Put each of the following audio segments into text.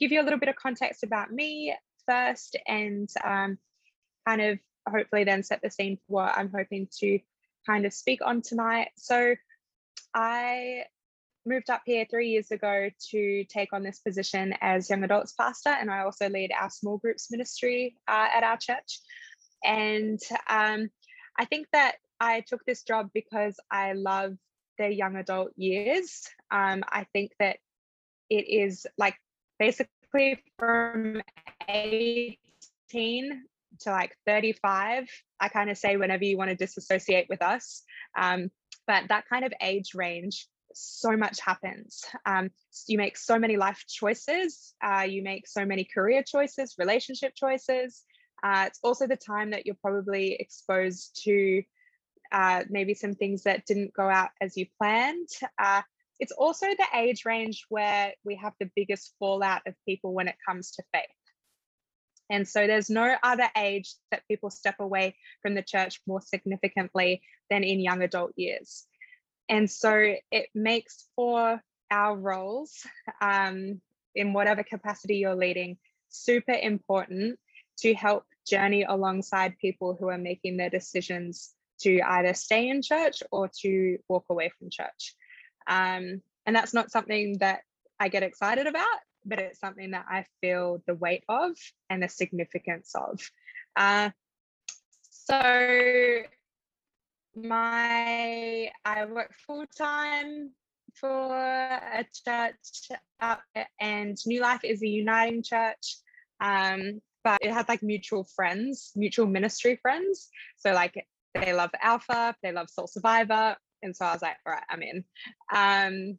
give you a little bit of context about me first and um, kind of hopefully then set the scene for what I'm hoping to kind of speak on tonight. So I moved up here three years ago to take on this position as young adults pastor, and I also lead our small groups ministry uh, at our church. And um, I think that I took this job because I love the young adult years. Um, I think that it is like basically from 18 to like 35. I kind of say whenever you want to disassociate with us. Um, but that kind of age range so much happens. Um, you make so many life choices, uh, you make so many career choices, relationship choices. Uh, it's also the time that you're probably exposed to uh, maybe some things that didn't go out as you planned. Uh, it's also the age range where we have the biggest fallout of people when it comes to faith. And so there's no other age that people step away from the church more significantly than in young adult years. And so it makes for our roles um, in whatever capacity you're leading super important to help journey alongside people who are making their decisions to either stay in church or to walk away from church. Um, and that's not something that I get excited about, but it's something that I feel the weight of and the significance of. Uh, so my I work full time for a church up and New Life is a uniting church. Um, but it had like mutual friends, mutual ministry friends. So like they love Alpha, they love Soul Survivor. And so I was like, all right, I'm in. Um,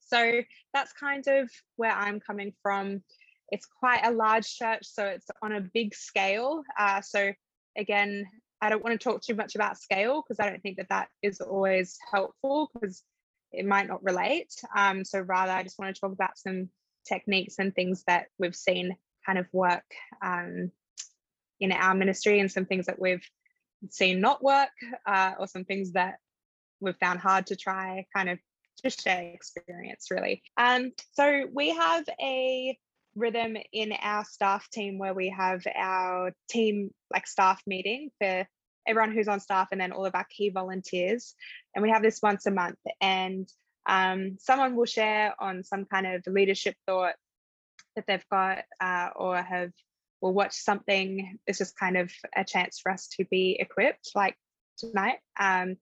so that's kind of where I'm coming from. It's quite a large church, so it's on a big scale. Uh, so again, I don't want to talk too much about scale because I don't think that that is always helpful because it might not relate. Um, so rather, I just want to talk about some techniques and things that we've seen kind of work um, in our ministry and some things that we've seen not work uh, or some things that we've found hard to try kind of to share experience really. Um, so we have a rhythm in our staff team where we have our team like staff meeting for everyone who's on staff and then all of our key volunteers. And we have this once a month and um, someone will share on some kind of leadership thought that they've got uh, or have will watch something. It's just kind of a chance for us to be equipped like tonight. Um,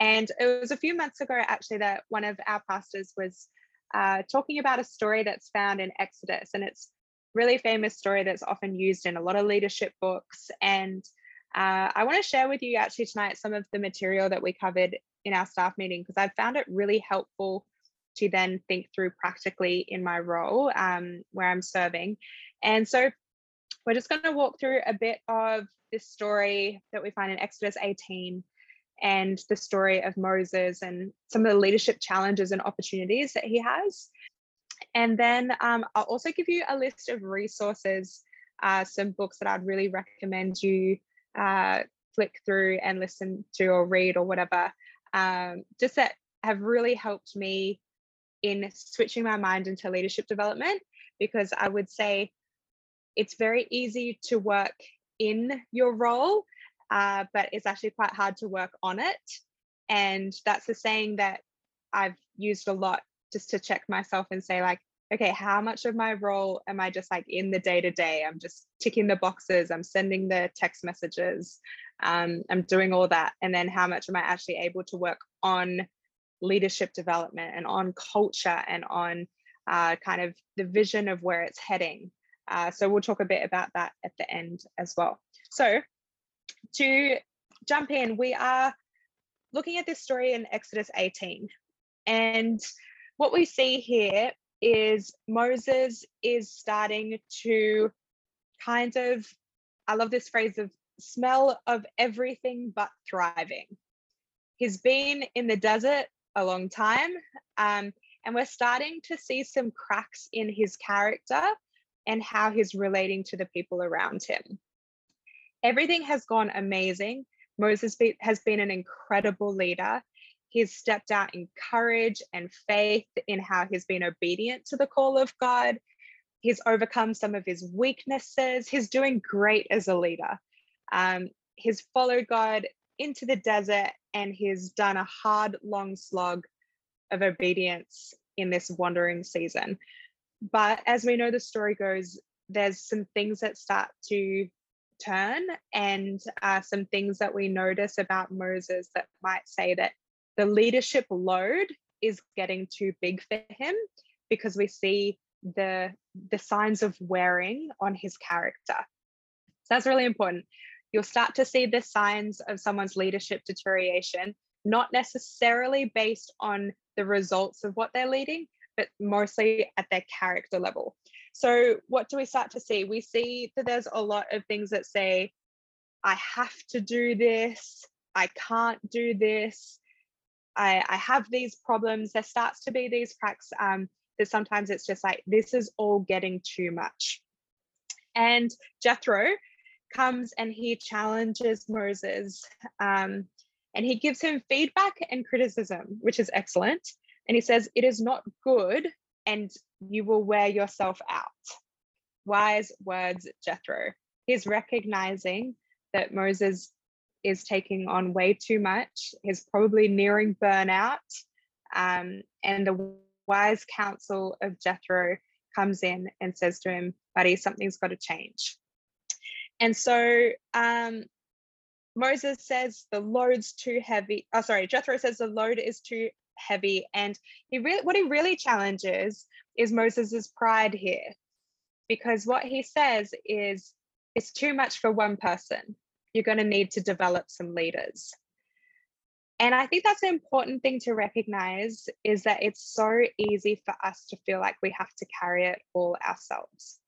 and it was a few months ago actually that one of our pastors was uh, talking about a story that's found in Exodus, and it's really famous story that's often used in a lot of leadership books. And uh, I want to share with you actually tonight some of the material that we covered in our staff meeting because I found it really helpful to then think through practically in my role um, where I'm serving. And so we're just going to walk through a bit of this story that we find in Exodus 18 and the story of Moses and some of the leadership challenges and opportunities that he has. And then um, I'll also give you a list of resources, uh, some books that I'd really recommend you uh, flick through and listen to or read or whatever, um, just that have really helped me in switching my mind into leadership development because I would say it's very easy to work in your role uh, but it's actually quite hard to work on it. And that's a saying that I've used a lot just to check myself and say, like, okay, how much of my role am I just like in the day to day? I'm just ticking the boxes, I'm sending the text messages, um, I'm doing all that. And then how much am I actually able to work on leadership development and on culture and on uh, kind of the vision of where it's heading? Uh, so we'll talk a bit about that at the end as well. So to jump in, we are looking at this story in Exodus 18. And what we see here is Moses is starting to kind of, I love this phrase of smell of everything but thriving. He's been in the desert a long time, um, and we're starting to see some cracks in his character and how he's relating to the people around him everything has gone amazing. Moses has been an incredible leader. He's stepped out in courage and faith in how he's been obedient to the call of God. he's overcome some of his weaknesses. He's doing great as a leader. Um, he's followed God into the desert and he's done a hard, long slog of obedience in this wandering season. But as we know, the story goes, there's some things that start to turn and uh, some things that we notice about Moses that might say that the leadership load is getting too big for him because we see the the signs of wearing on his character. So that's really important. You'll start to see the signs of someone's leadership deterioration, not necessarily based on the results of what they're leading, but mostly at their character level. So, what do we start to see? We see that there's a lot of things that say, I have to do this, I can't do this, I, I have these problems. There starts to be these cracks um, that sometimes it's just like, this is all getting too much. And Jethro comes and he challenges Moses um, and he gives him feedback and criticism, which is excellent. And he says, It is not good and you will wear yourself out. Wise words, Jethro. He's recognizing that Moses is taking on way too much. He's probably nearing burnout. Um, and the wise counsel of Jethro comes in and says to him, Buddy, something's got to change. And so um, Moses says the load's too heavy. Oh, sorry, Jethro says the load is too heavy. And he really, what he really challenges is Moses's pride here, because what he says is it's too much for one person. You're going to need to develop some leaders. And I think that's an important thing to recognize is that it's so easy for us to feel like we have to carry it all ourselves.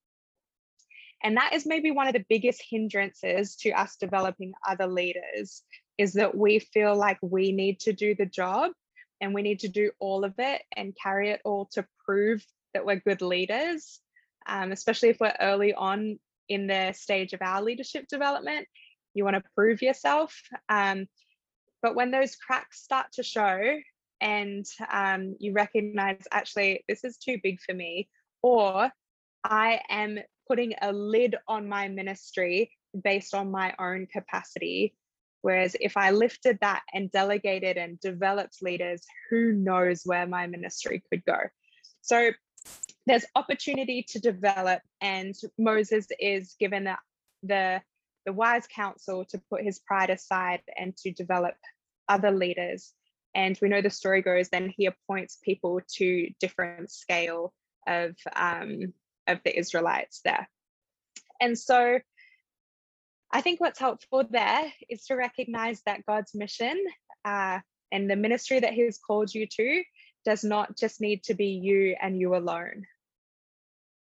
And that is maybe one of the biggest hindrances to us developing other leaders is that we feel like we need to do the job and we need to do all of it and carry it all to prove that we're good leaders, um, especially if we're early on in the stage of our leadership development. You want to prove yourself. Um, but when those cracks start to show and um, you recognize, actually, this is too big for me, or I am putting a lid on my ministry based on my own capacity Whereas if I lifted that and delegated and developed leaders, who knows where my ministry could go? So there's opportunity to develop, and Moses is given the, the, the wise counsel to put his pride aside and to develop other leaders. And we know the story goes, then he appoints people to different scale of um, of the Israelites there. And so I think what's helpful there is to recognize that God's mission uh, and the ministry that He's called you to does not just need to be you and you alone.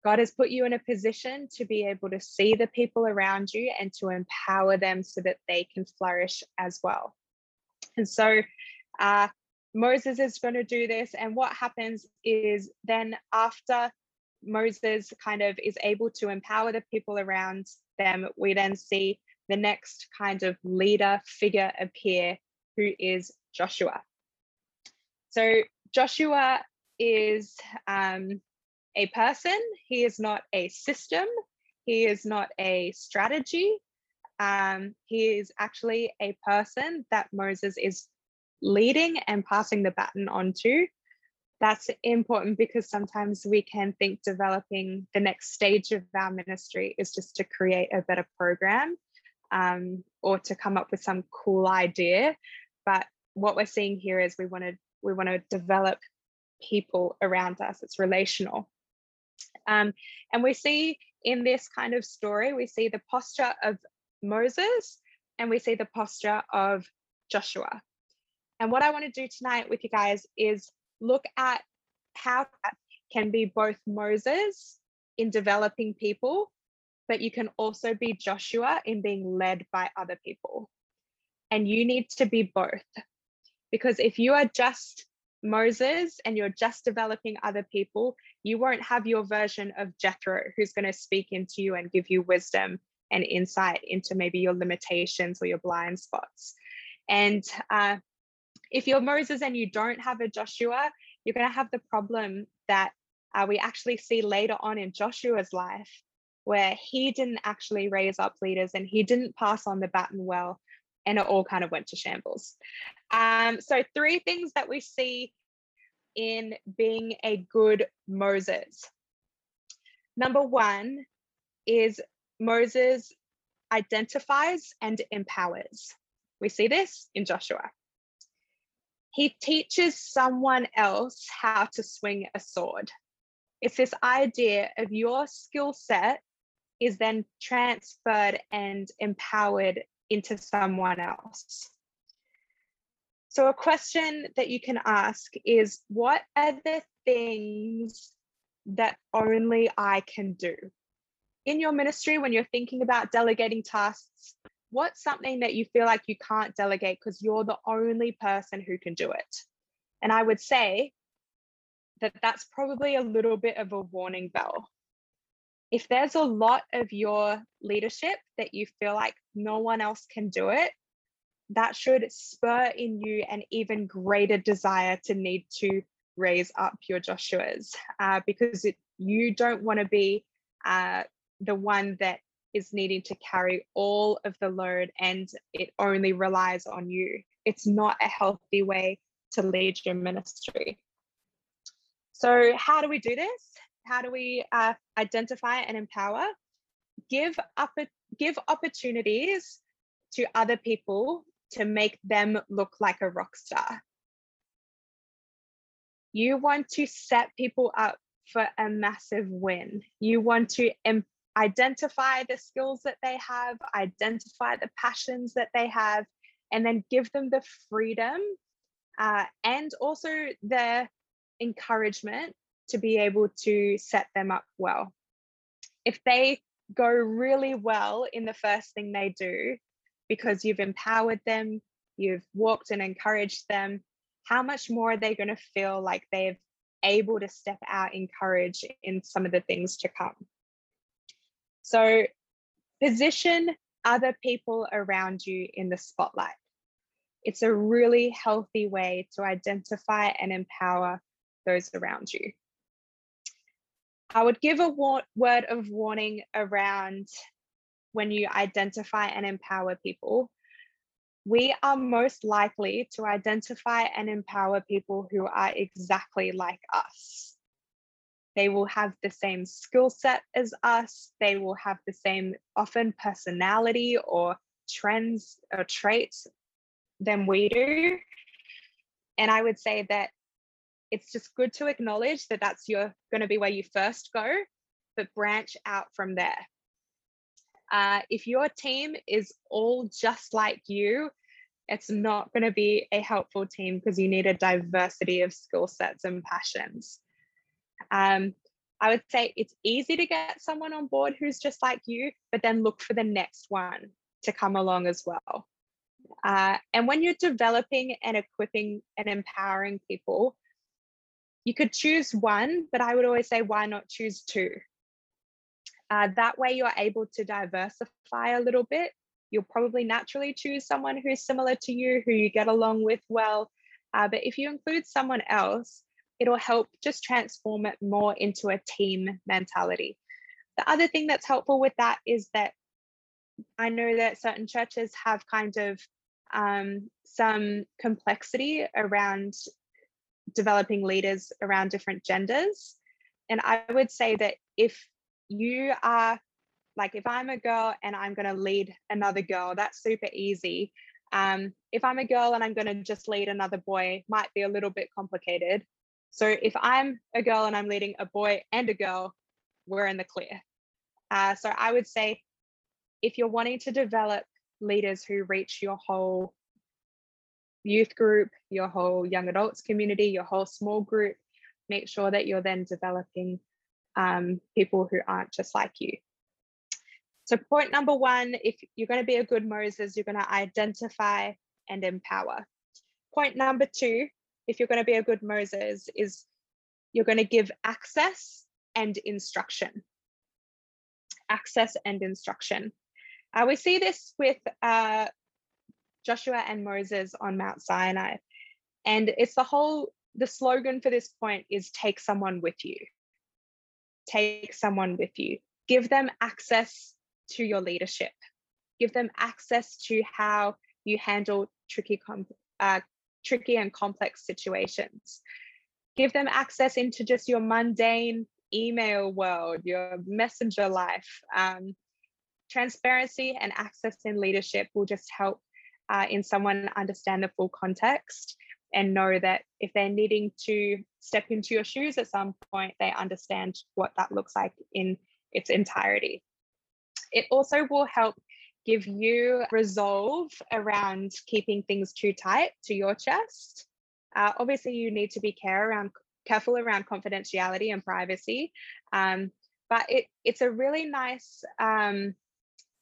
God has put you in a position to be able to see the people around you and to empower them so that they can flourish as well. And so uh, Moses is going to do this. And what happens is then after Moses kind of is able to empower the people around them, we then see the next kind of leader figure appear, who is Joshua. So Joshua is um, a person, he is not a system, he is not a strategy. Um, he is actually a person that Moses is leading and passing the baton on to that's important because sometimes we can think developing the next stage of our ministry is just to create a better program um, or to come up with some cool idea. But what we're seeing here is we want to we want to develop people around us. It's relational. Um, and we see in this kind of story, we see the posture of Moses and we see the posture of Joshua. And what I want to do tonight with you guys is look at how that can be both Moses in developing people, but you can also be Joshua in being led by other people. And you need to be both. Because if you are just Moses and you're just developing other people, you won't have your version of Jethro who's going to speak into you and give you wisdom and insight into maybe your limitations or your blind spots. And uh, if you're Moses and you don't have a Joshua, you're going to have the problem that uh, we actually see later on in Joshua's life where he didn't actually raise up leaders and he didn't pass on the baton well, and it all kind of went to shambles. Um, so, three things that we see in being a good Moses. Number one is Moses identifies and empowers. We see this in Joshua. He teaches someone else how to swing a sword. It's this idea of your skill set is then transferred and empowered into someone else. So, a question that you can ask is what are the things that only I can do? In your ministry, when you're thinking about delegating tasks, what's something that you feel like you can't delegate because you're the only person who can do it? And I would say that that's probably a little bit of a warning bell. If there's a lot of your leadership that you feel like no one else can do it, that should spur in you an even greater desire to need to raise up your Joshuas uh, because it, you don't want to be uh, the one that is needing to carry all of the load and it only relies on you. It's not a healthy way to lead your ministry. So, how do we do this? How do we uh, identify and empower? Give up, give opportunities to other people to make them look like a rock star. You want to set people up for a massive win. You want to em- identify the skills that they have, identify the passions that they have, and then give them the freedom uh, and also the encouragement to be able to set them up well. If they go really well in the first thing they do, because you've empowered them, you've walked and encouraged them, how much more are they going to feel like they've able to step out in courage in some of the things to come? So, position other people around you in the spotlight. It's a really healthy way to identify and empower those around you. I would give a word of warning around when you identify and empower people. We are most likely to identify and empower people who are exactly like us. They will have the same skill set as us. They will have the same, often, personality or trends or traits than we do. And I would say that it's just good to acknowledge that that's your going to be where you first go, but branch out from there. Uh, if your team is all just like you, it's not going to be a helpful team because you need a diversity of skill sets and passions. Um, I would say it's easy to get someone on board who's just like you, but then look for the next one to come along as well. Uh, and when you're developing and equipping and empowering people, you could choose one, but I would always say, why not choose two? Uh, that way, you're able to diversify a little bit. You'll probably naturally choose someone who's similar to you, who you get along with well. Uh, but if you include someone else, it'll help just transform it more into a team mentality. The other thing that's helpful with that is that I know that certain churches have kind of um, some complexity around developing leaders around different genders. And I would say that if you are like, if I'm a girl and I'm going to lead another girl, that's super easy. Um, if I'm a girl and I'm going to just lead another boy, might be a little bit complicated. So if I'm a girl and I'm leading a boy and a girl, we're in the clear. Uh, so I would say if you're wanting to develop leaders who reach your whole youth group, your whole young adults community, your whole small group. Make sure that you're then developing um, people who aren't just like you. So, point number one if you're going to be a good Moses, you're going to identify and empower. Point number two, if you're going to be a good Moses, is you're going to give access and instruction. Access and instruction. Uh, we see this with uh, Joshua and Moses on Mount Sinai. And it's the whole, the slogan for this point is take someone with you. take someone with you. Give them access to your leadership. Give them access to how you handle tricky, uh, tricky and complex situations. Give them access into just your mundane email world, your messenger life. Um, transparency and access in leadership will just help uh, in someone understand the full context and know that if they're needing to step into your shoes at some point, they understand what that looks like in its entirety. It also will help give you resolve around keeping things too tight to your chest. Uh, obviously, you need to be care around, careful around confidentiality and privacy, um, but it, it's a really nice um,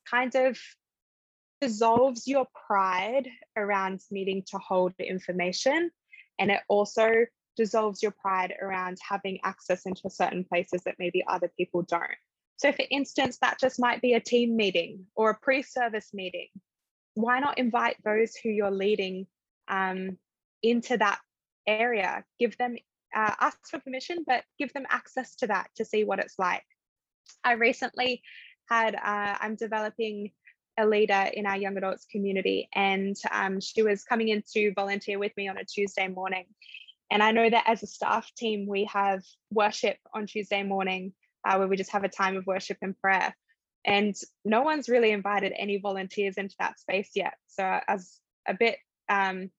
kind of dissolves your pride around needing to hold the information. And it also dissolves your pride around having access into certain places that maybe other people don't. So, for instance, that just might be a team meeting or a pre service meeting. Why not invite those who you're leading um, into that area? Give them, uh, ask for permission, but give them access to that to see what it's like. I recently had, uh, I'm developing a leader in our young adults community, and um, she was coming in to volunteer with me on a Tuesday morning. And I know that as a staff team, we have worship on Tuesday morning uh, where we just have a time of worship and prayer. And no one's really invited any volunteers into that space yet. So I was a bit um,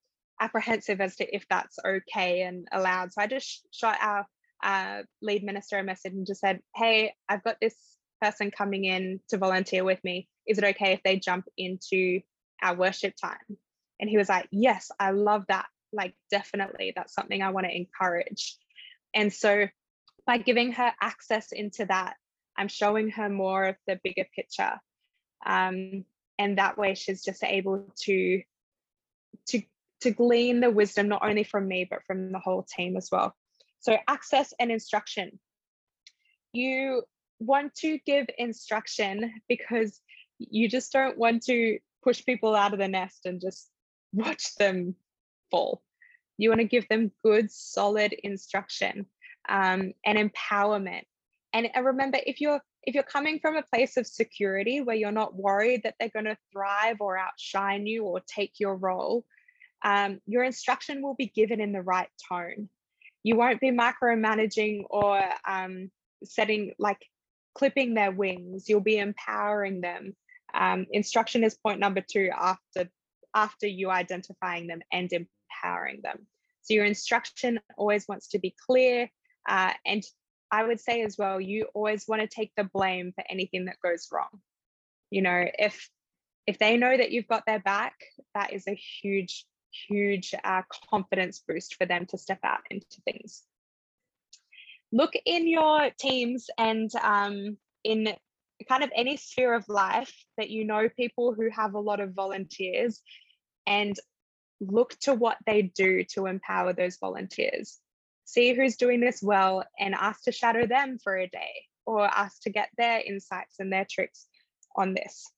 apprehensive as to if that's okay and allowed. So I just shot our uh, lead minister a message and just said, Hey, I've got this person coming in to volunteer with me is it okay if they jump into our worship time? And he was like, yes, I love that. Like, definitely, that's something I want to encourage. And so, by giving her access into that, I'm showing her more of the bigger picture. Um, and that way, she's just able to to to glean the wisdom not only from me but from the whole team as well. So, access and instruction. You want to give instruction because you just don't want to push people out of the nest and just watch them fall. You want to give them good, solid instruction um, and empowerment. And remember, if you're if you're coming from a place of security where you're not worried that they're going to thrive or outshine you or take your role, um, your instruction will be given in the right tone. You won't be micromanaging or um, setting like clipping their wings. You'll be empowering them um, instruction is point number two after after you identifying them and empowering them. So your instruction always wants to be clear. Uh, and I would say as well, you always want to take the blame for anything that goes wrong. You know, if if they know that you've got their back, that is a huge, huge uh, confidence boost for them to step out into things. Look in your teams and um, in kind of any sphere of life that you know people who have a lot of volunteers and look to what they do to empower those volunteers. See who's doing this well and ask to shadow them for a day or ask to get their insights and their tricks on this.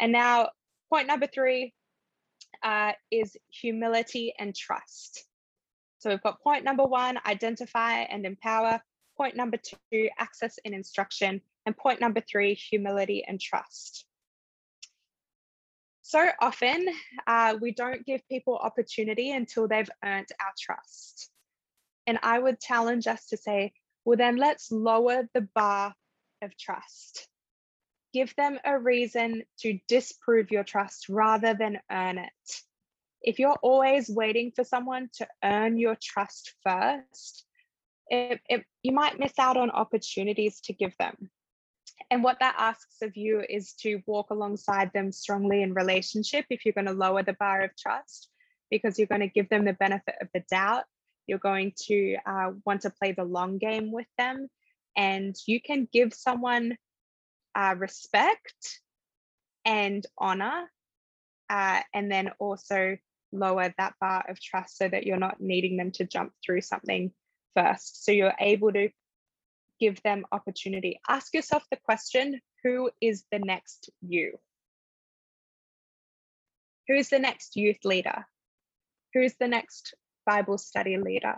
And now, point number three uh, is humility and trust. So we've got point number one, identify and empower. Point number two, access and instruction. And point number three, humility and trust. So often, uh, we don't give people opportunity until they've earned our trust. And I would challenge us to say, well, then let's lower the bar of trust. Give them a reason to disprove your trust rather than earn it. If you're always waiting for someone to earn your trust first, it, it, you might miss out on opportunities to give them. And what that asks of you is to walk alongside them strongly in relationship if you're going to lower the bar of trust, because you're going to give them the benefit of the doubt. You're going to uh, want to play the long game with them. And you can give someone uh, respect and honor, uh, and then also lower that bar of trust so that you're not needing them to jump through something first. So you're able to give them opportunity. Ask yourself the question who is the next you? Who's the next youth leader? Who's the next Bible study leader?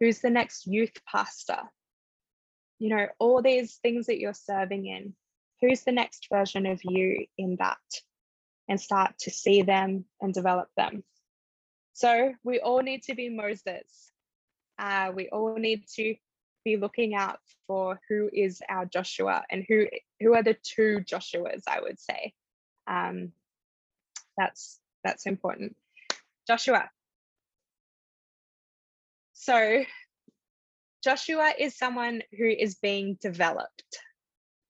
Who's the next youth pastor? you know, all these things that you're serving in, who's the next version of you in that? And start to see them and develop them. So we all need to be Moses. Uh, we all need to be looking out for who is our Joshua and who who are the two Joshuas, I would say. Um, that's that's important. Joshua. So Joshua is someone who is being developed.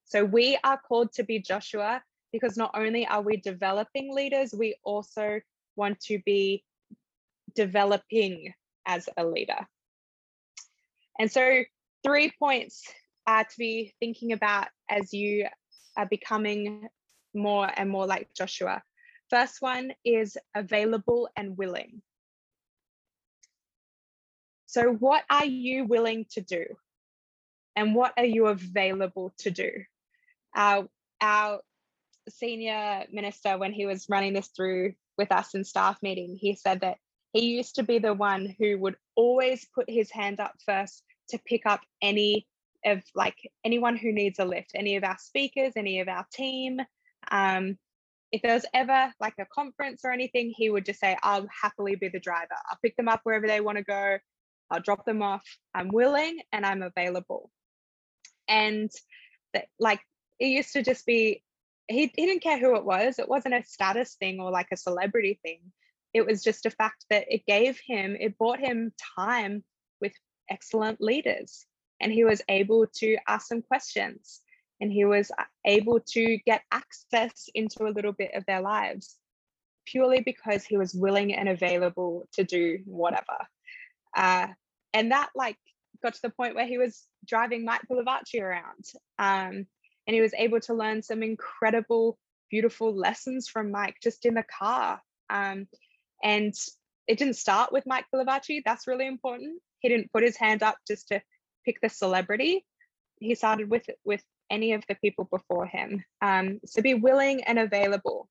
So we are called to be Joshua because not only are we developing leaders, we also want to be developing as a leader. And so, three points uh, to be thinking about as you are becoming more and more like Joshua. First one is available and willing. So, what are you willing to do? And what are you available to do? Our, our senior minister, when he was running this through with us in staff meeting, he said that he used to be the one who would always put his hand up first to pick up any of like anyone who needs a lift, any of our speakers, any of our team. Um, if there was ever like a conference or anything, he would just say, I'll happily be the driver. I'll pick them up wherever they want to go. I'll drop them off. I'm willing and I'm available. And that, like, it used to just be, he, he didn't care who it was. It wasn't a status thing or like a celebrity thing. It was just a fact that it gave him, it bought him time with excellent leaders. And he was able to ask some questions and he was able to get access into a little bit of their lives purely because he was willing and available to do whatever. Uh, and that like got to the point where he was driving Mike Pilavachi around. Um, and he was able to learn some incredible, beautiful lessons from Mike just in the car. Um, and it didn't start with Mike Pilavachi. That's really important. He didn't put his hand up just to pick the celebrity. He started with with any of the people before him. Um, so be willing and available.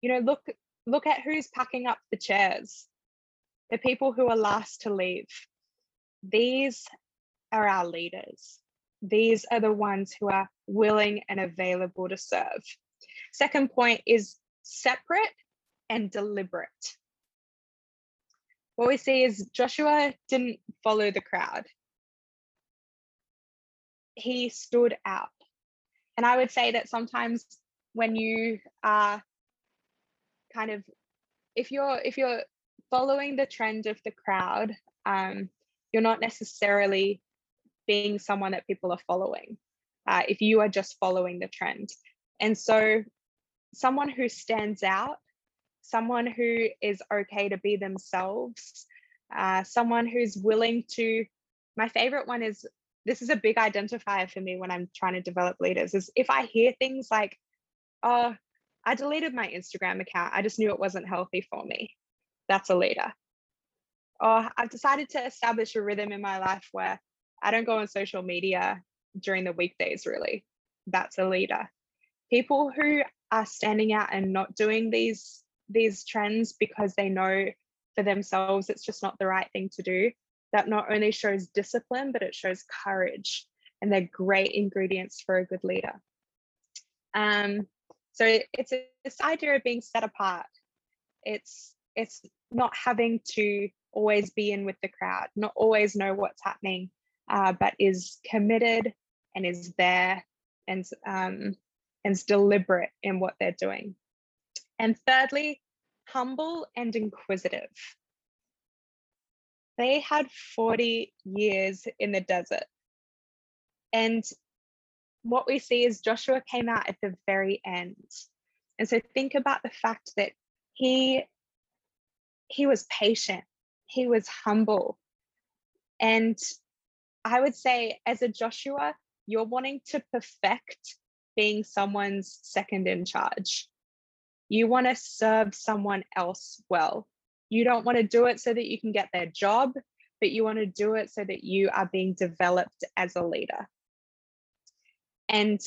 You know, look look at who's packing up the chairs the people who are last to leave. These are our leaders. These are the ones who are willing and available to serve. Second point is separate and deliberate. What we see is Joshua didn't follow the crowd. He stood out. And I would say that sometimes when you are kind of if you're if you're following the trend of the crowd, um, you're not necessarily being someone that people are following uh, if you are just following the trend. And so, someone who stands out, someone who is okay to be themselves, uh, someone who's willing to. My favorite one is this is a big identifier for me when I'm trying to develop leaders is if I hear things like, oh, I deleted my Instagram account. I just knew it wasn't healthy for me that's a leader. Or I've decided to establish a rhythm in my life where I don't go on social media during the weekdays, really. That's a leader. People who are standing out and not doing these these trends because they know for themselves it's just not the right thing to do that not only shows discipline but it shows courage and they're great ingredients for a good leader um, so it's this idea of being set apart it's it's not having to always be in with the crowd, not always know what's happening, uh, but is committed and is there and um, and is deliberate in what they're doing. And thirdly, humble and inquisitive. They had 40 years in the desert. And what we see is Joshua came out at the very end. And so think about the fact that he he was patient, he was humble. And I would say, as a Joshua, you're wanting to perfect being someone's second in charge. You want to serve someone else well. You don't want to do it so that you can get their job, but you want to do it so that you are being developed as a leader. And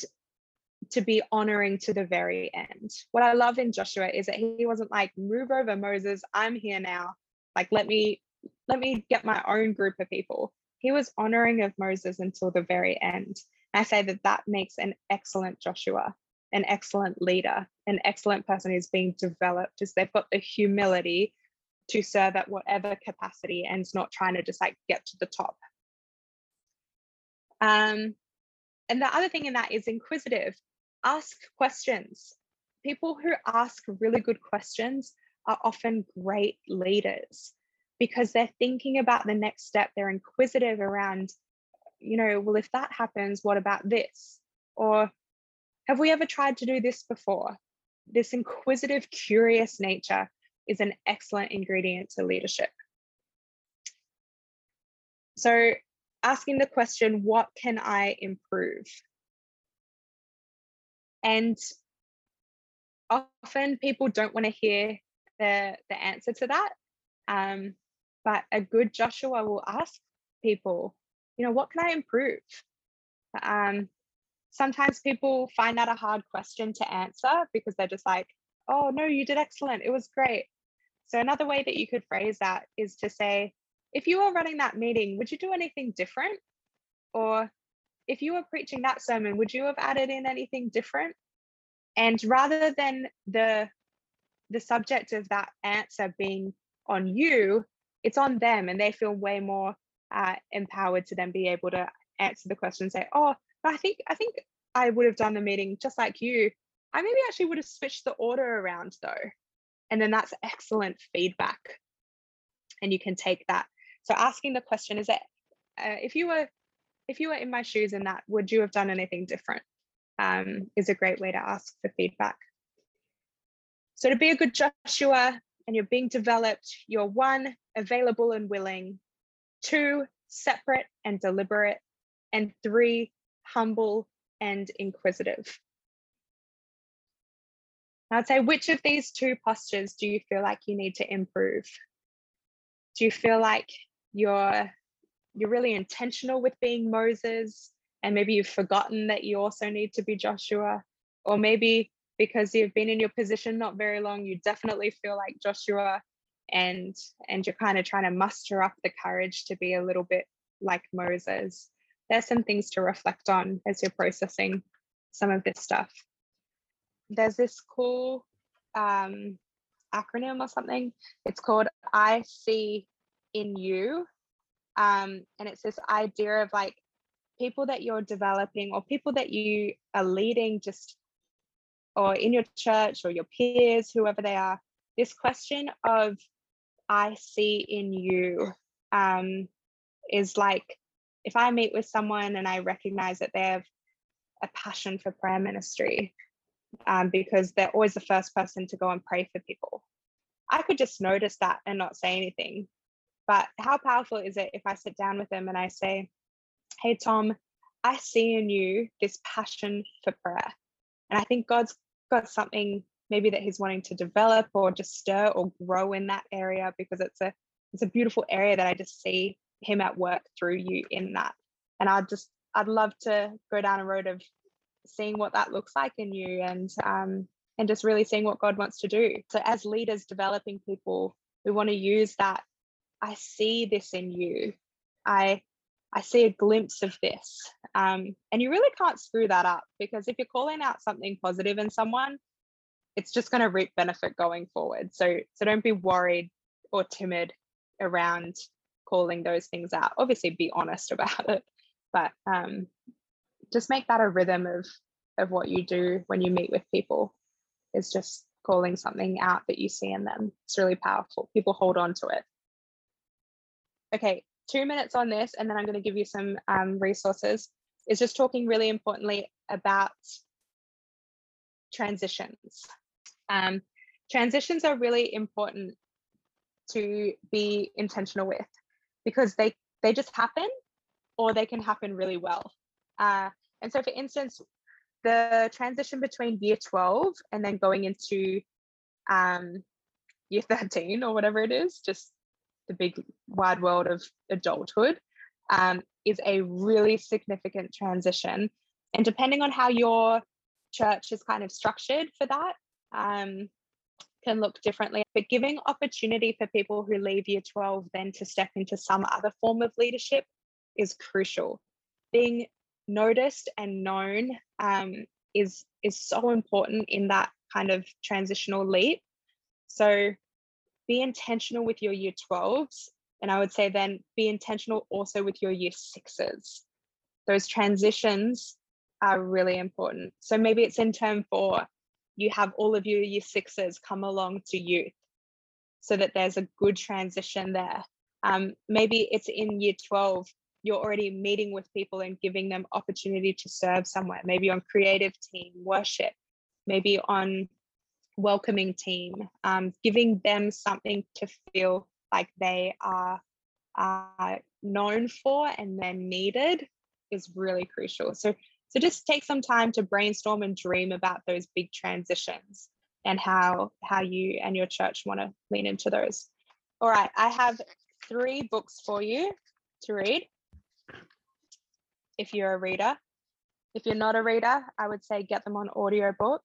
to be honoring to the very end. What I love in Joshua is that he wasn't like, move over Moses, I'm here now. Like, let me let me get my own group of people. he was honoring of Moses until the very end. I say that that makes an excellent Joshua, an excellent leader, an excellent person who's being developed, is they've got the humility to serve at whatever capacity and not trying to just like get to the top. Um, and the other thing in that is inquisitive. Ask questions. People who ask really good questions are often great leaders because they're thinking about the next step. They're inquisitive around, you know, well, if that happens, what about this? Or have we ever tried to do this before? This inquisitive, curious nature is an excellent ingredient to leadership. So, asking the question, what can I improve? And often people don't want to hear the, the answer to that. Um, but a good Joshua will ask people, you know, what can I improve? Um, sometimes people find that a hard question to answer because they're just like, oh, no, you did excellent. It was great. So, another way that you could phrase that is to say, if you were running that meeting, would you do anything different? Or if you were preaching that sermon, would you have added in anything different? And rather than the the subject of that answer being on you, it's on them, and they feel way more uh, empowered to then be able to answer the question and say, "Oh, I think I think I would have done the meeting just like you. I maybe actually would have switched the order around though." And then that's excellent feedback, and you can take that. So asking the question is that uh, if you were if you were in my shoes in that, would you have done anything different? Um, is a great way to ask for feedback. So to be a good Joshua and you're being developed, you're one, available and willing, two, separate and deliberate, and three, humble and inquisitive. I'd say, which of these two postures do you feel like you need to improve? Do you feel like you're you're really intentional with being Moses, and maybe you've forgotten that you also need to be Joshua, or maybe because you've been in your position not very long, you definitely feel like Joshua, and and you're kind of trying to muster up the courage to be a little bit like Moses. There's some things to reflect on as you're processing some of this stuff. There's this cool um, acronym or something. It's called I see in you um, and it's this idea of like people that you're developing or people that you are leading just or in your church or your peers whoever they are this question of i see in you um, is like if i meet with someone and i recognize that they have a passion for prayer ministry um, because they're always the first person to go and pray for people i could just notice that and not say anything but how powerful is it if I sit down with them and I say, Hey, Tom, I see in you this passion for prayer. And I think God's got something maybe that he's wanting to develop or just stir or grow in that area because it's a it's a beautiful area that I just see him at work through you in that. And I'd just I'd love to go down a road of seeing what that looks like in you and um and just really seeing what God wants to do. So as leaders developing people, we want to use that I see this in you. I I see a glimpse of this. Um, and you really can't screw that up because if you're calling out something positive in someone, it's just going to reap benefit going forward. So so don't be worried or timid around calling those things out. Obviously, be honest about it, but um, just make that a rhythm of of what you do when you meet with people. Is just calling something out that you see in them. It's really powerful. People hold on to it okay, two minutes on this, and then I'm going to give you some um, resources, is just talking really importantly about transitions. Um, transitions are really important to be intentional with because they they just happen or they can happen really well. Uh, and so, for instance, the transition between year 12 and then going into um, year 13 or whatever it is, just the big wide world of adulthood um, is a really significant transition. And depending on how your church is kind of structured for that, um, can look differently. But giving opportunity for people who leave year 12 then to step into some other form of leadership is crucial. Being noticed and known um, is is so important in that kind of transitional leap. So be intentional with your year 12s. And I would say then be intentional also with your year sixes. Those transitions are really important. So maybe it's in term four, you have all of your year sixes come along to youth so that there's a good transition there. Um, maybe it's in year 12, you're already meeting with people and giving them opportunity to serve somewhere, maybe on creative team, worship, maybe on welcoming team, um, giving them something to feel like they are uh, known for and then needed is really crucial. So, so just take some time to brainstorm and dream about those big transitions and how how you and your church want to lean into those. All right, I have three books for you to read. If you're a reader, if you're not a reader, I would say get them on audiobook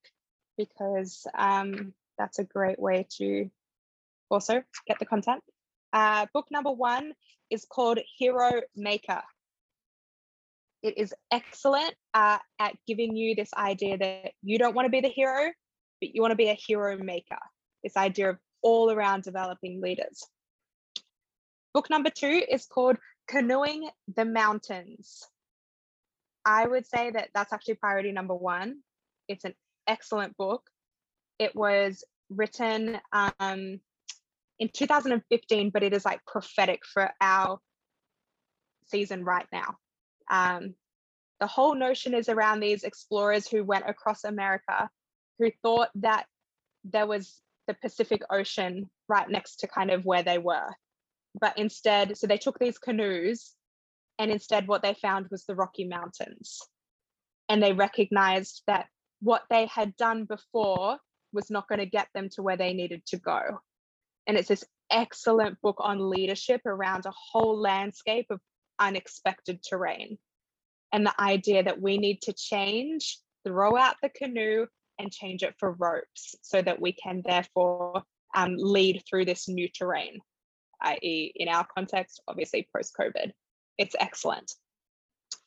because um, that's a great way to also get the content. Uh, book number one is called Hero Maker. It is excellent uh, at giving you this idea that you don't want to be the hero, but you want to be a hero maker. This idea of all around developing leaders. Book number two is called Canoeing the Mountains. I would say that that's actually priority number one. It's an excellent book. It was written um, in 2015, but it is like prophetic for our season right now. Um, the whole notion is around these explorers who went across America who thought that there was the Pacific Ocean right next to kind of where they were. But instead, so they took these canoes, and instead, what they found was the Rocky Mountains. And they recognized that what they had done before was not going to get them to where they needed to go. And it's this excellent book on leadership around a whole landscape of unexpected terrain. And the idea that we need to change, throw out the canoe, and change it for ropes so that we can therefore um, lead through this new terrain, i.e., in our context, obviously post COVID. It's excellent.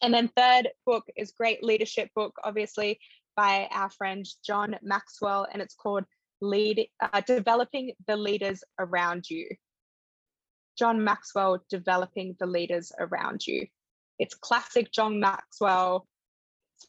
And then third book is great leadership book, obviously by our friend John Maxwell, and it's called Lead uh, Developing the Leaders Around You. John Maxwell, Developing the Leaders Around You. It's classic John Maxwell,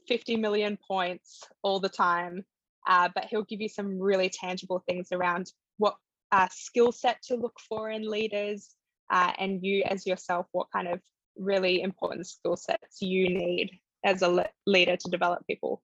50 million points all the time, uh, but he'll give you some really tangible things around what uh, skill set to look for in leaders, uh, and you as yourself, what kind of really important skill sets you need as a leader to develop people